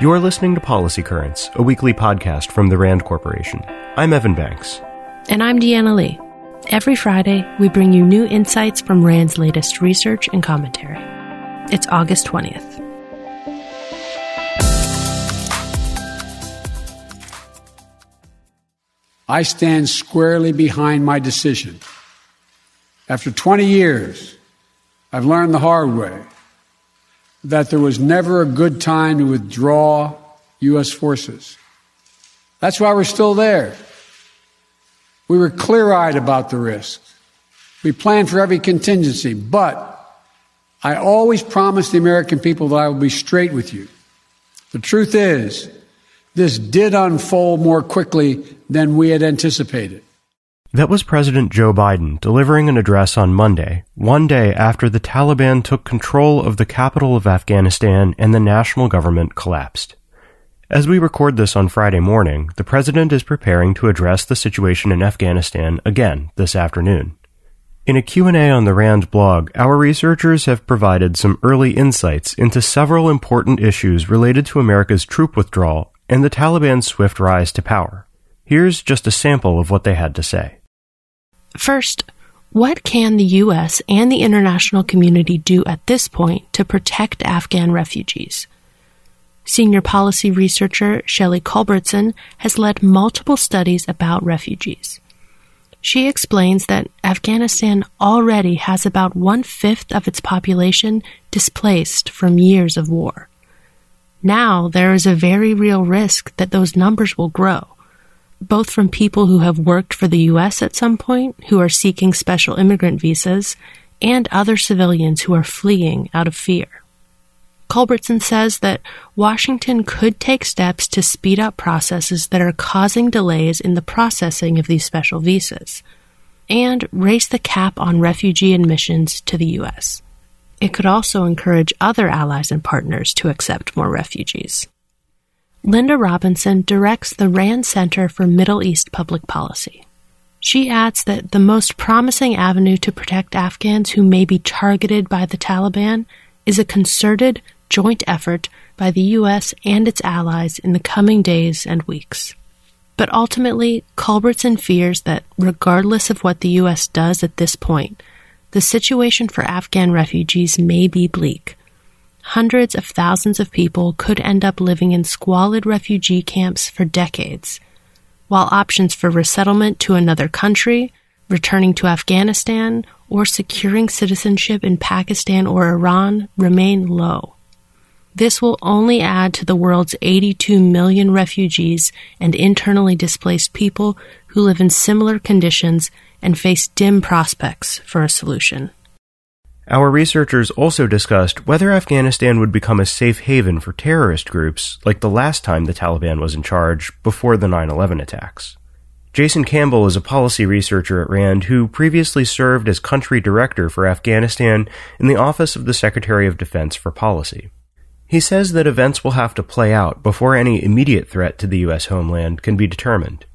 You're listening to Policy Currents, a weekly podcast from the RAND Corporation. I'm Evan Banks. And I'm Deanna Lee. Every Friday, we bring you new insights from RAND's latest research and commentary. It's August 20th. I stand squarely behind my decision. After 20 years, I've learned the hard way that there was never a good time to withdraw U.S. forces. That's why we're still there. We were clear eyed about the risks. We planned for every contingency, but I always promised the American people that I will be straight with you. The truth is, this did unfold more quickly than we had anticipated. That was President Joe Biden delivering an address on Monday, one day after the Taliban took control of the capital of Afghanistan and the national government collapsed. As we record this on Friday morning, the president is preparing to address the situation in Afghanistan again this afternoon. In a Q&A on the RAND blog, our researchers have provided some early insights into several important issues related to America's troop withdrawal and the Taliban's swift rise to power. Here's just a sample of what they had to say. First, what can the U.S. and the international community do at this point to protect Afghan refugees? Senior policy researcher Shelley Culbertson has led multiple studies about refugees. She explains that Afghanistan already has about one fifth of its population displaced from years of war. Now there is a very real risk that those numbers will grow both from people who have worked for the U.S. at some point, who are seeking special immigrant visas, and other civilians who are fleeing out of fear. Culbertson says that Washington could take steps to speed up processes that are causing delays in the processing of these special visas, and raise the cap on refugee admissions to the U.S. It could also encourage other allies and partners to accept more refugees. Linda Robinson directs the RAND Center for Middle East Public Policy. She adds that the most promising avenue to protect Afghans who may be targeted by the Taliban is a concerted, joint effort by the U.S. and its allies in the coming days and weeks. But ultimately, Culbertson fears that, regardless of what the U.S. does at this point, the situation for Afghan refugees may be bleak hundreds of thousands of people could end up living in squalid refugee camps for decades, while options for resettlement to another country, returning to Afghanistan, or securing citizenship in Pakistan or Iran remain low. This will only add to the world's 82 million refugees and internally displaced people who live in similar conditions and face dim prospects for a solution. Our researchers also discussed whether Afghanistan would become a safe haven for terrorist groups like the last time the Taliban was in charge before the 9 11 attacks. Jason Campbell is a policy researcher at RAND who previously served as country director for Afghanistan in the Office of the Secretary of Defense for Policy. He says that events will have to play out before any immediate threat to the U.S. homeland can be determined.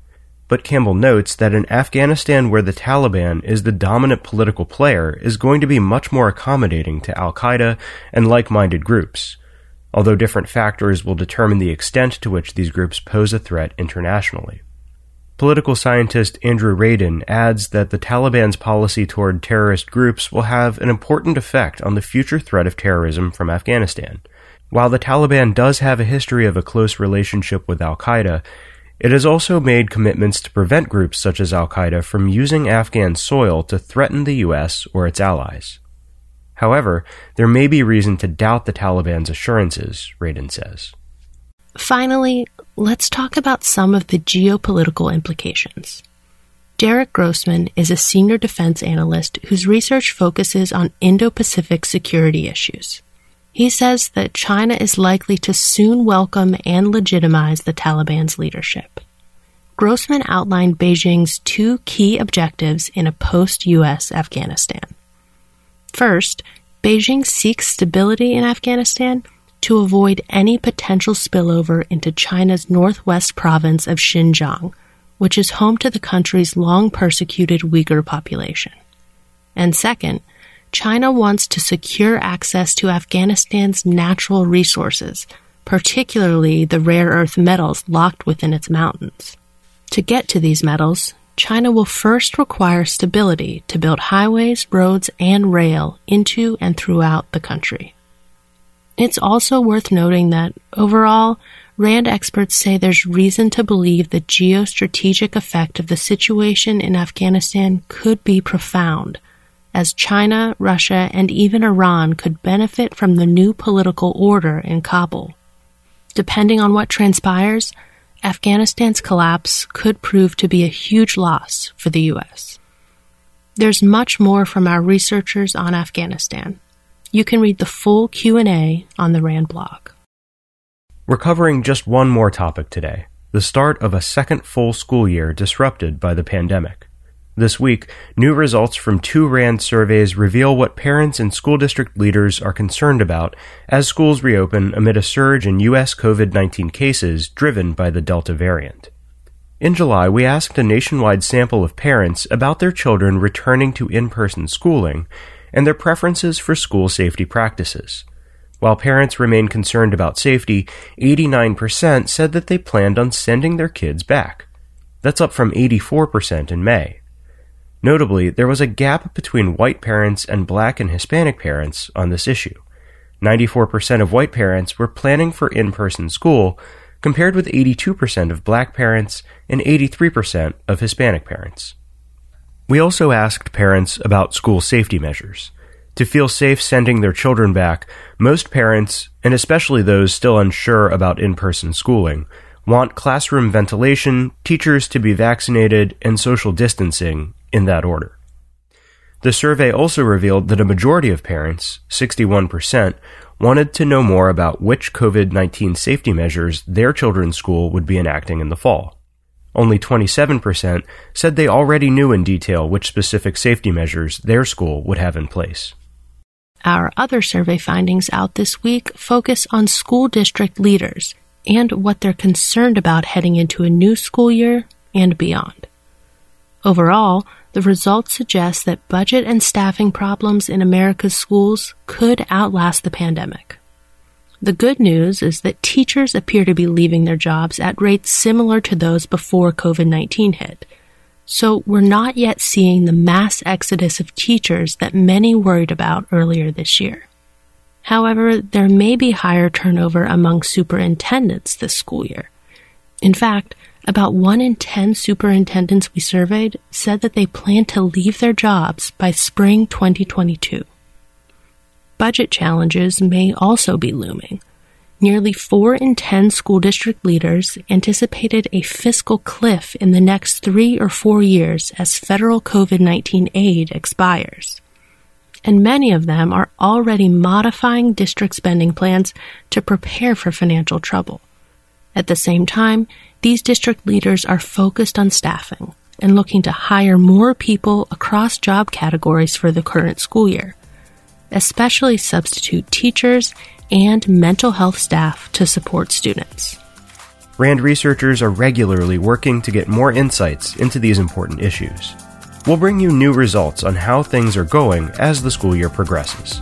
But Campbell notes that in Afghanistan, where the Taliban is the dominant political player, is going to be much more accommodating to Al Qaeda and like minded groups, although different factors will determine the extent to which these groups pose a threat internationally. Political scientist Andrew Radin adds that the Taliban's policy toward terrorist groups will have an important effect on the future threat of terrorism from Afghanistan. While the Taliban does have a history of a close relationship with Al Qaeda, it has also made commitments to prevent groups such as Al Qaeda from using Afghan soil to threaten the U.S. or its allies. However, there may be reason to doubt the Taliban's assurances, Radin says. Finally, let's talk about some of the geopolitical implications. Derek Grossman is a senior defense analyst whose research focuses on Indo Pacific security issues. He says that China is likely to soon welcome and legitimize the Taliban's leadership. Grossman outlined Beijing's two key objectives in a post US Afghanistan. First, Beijing seeks stability in Afghanistan to avoid any potential spillover into China's northwest province of Xinjiang, which is home to the country's long persecuted Uyghur population. And second, China wants to secure access to Afghanistan's natural resources particularly the rare earth metals locked within its mountains. To get to these metals, China will first require stability to build highways, roads, and rail into and throughout the country. It's also worth noting that overall, RAND experts say there's reason to believe the geostrategic effect of the situation in Afghanistan could be profound, as China, Russia, and even Iran could benefit from the new political order in Kabul. Depending on what transpires, Afghanistan's collapse could prove to be a huge loss for the U.S. There's much more from our researchers on Afghanistan. You can read the full Q&A on the RAND blog. We're covering just one more topic today the start of a second full school year disrupted by the pandemic. This week, new results from two RAND surveys reveal what parents and school district leaders are concerned about as schools reopen amid a surge in U.S. COVID 19 cases driven by the Delta variant. In July, we asked a nationwide sample of parents about their children returning to in person schooling and their preferences for school safety practices. While parents remain concerned about safety, 89% said that they planned on sending their kids back. That's up from 84% in May. Notably, there was a gap between white parents and black and Hispanic parents on this issue. 94% of white parents were planning for in person school, compared with 82% of black parents and 83% of Hispanic parents. We also asked parents about school safety measures. To feel safe sending their children back, most parents, and especially those still unsure about in person schooling, want classroom ventilation, teachers to be vaccinated, and social distancing in that order. The survey also revealed that a majority of parents, 61%, wanted to know more about which COVID 19 safety measures their children's school would be enacting in the fall. Only 27% said they already knew in detail which specific safety measures their school would have in place. Our other survey findings out this week focus on school district leaders and what they're concerned about heading into a new school year and beyond. Overall, the results suggest that budget and staffing problems in America's schools could outlast the pandemic. The good news is that teachers appear to be leaving their jobs at rates similar to those before COVID 19 hit so we're not yet seeing the mass exodus of teachers that many worried about earlier this year. However, there may be higher turnover among superintendents this school year. In fact, about 1 in 10 superintendents we surveyed said that they plan to leave their jobs by spring 2022. Budget challenges may also be looming nearly 4 in 10 school district leaders anticipated a fiscal cliff in the next three or four years as federal COVID 19 aid expires. And many of them are already modifying district spending plans to prepare for financial trouble. At the same time, these district leaders are focused on staffing and looking to hire more people across job categories for the current school year, especially substitute teachers and mental health staff to support students. RAND researchers are regularly working to get more insights into these important issues. We'll bring you new results on how things are going as the school year progresses.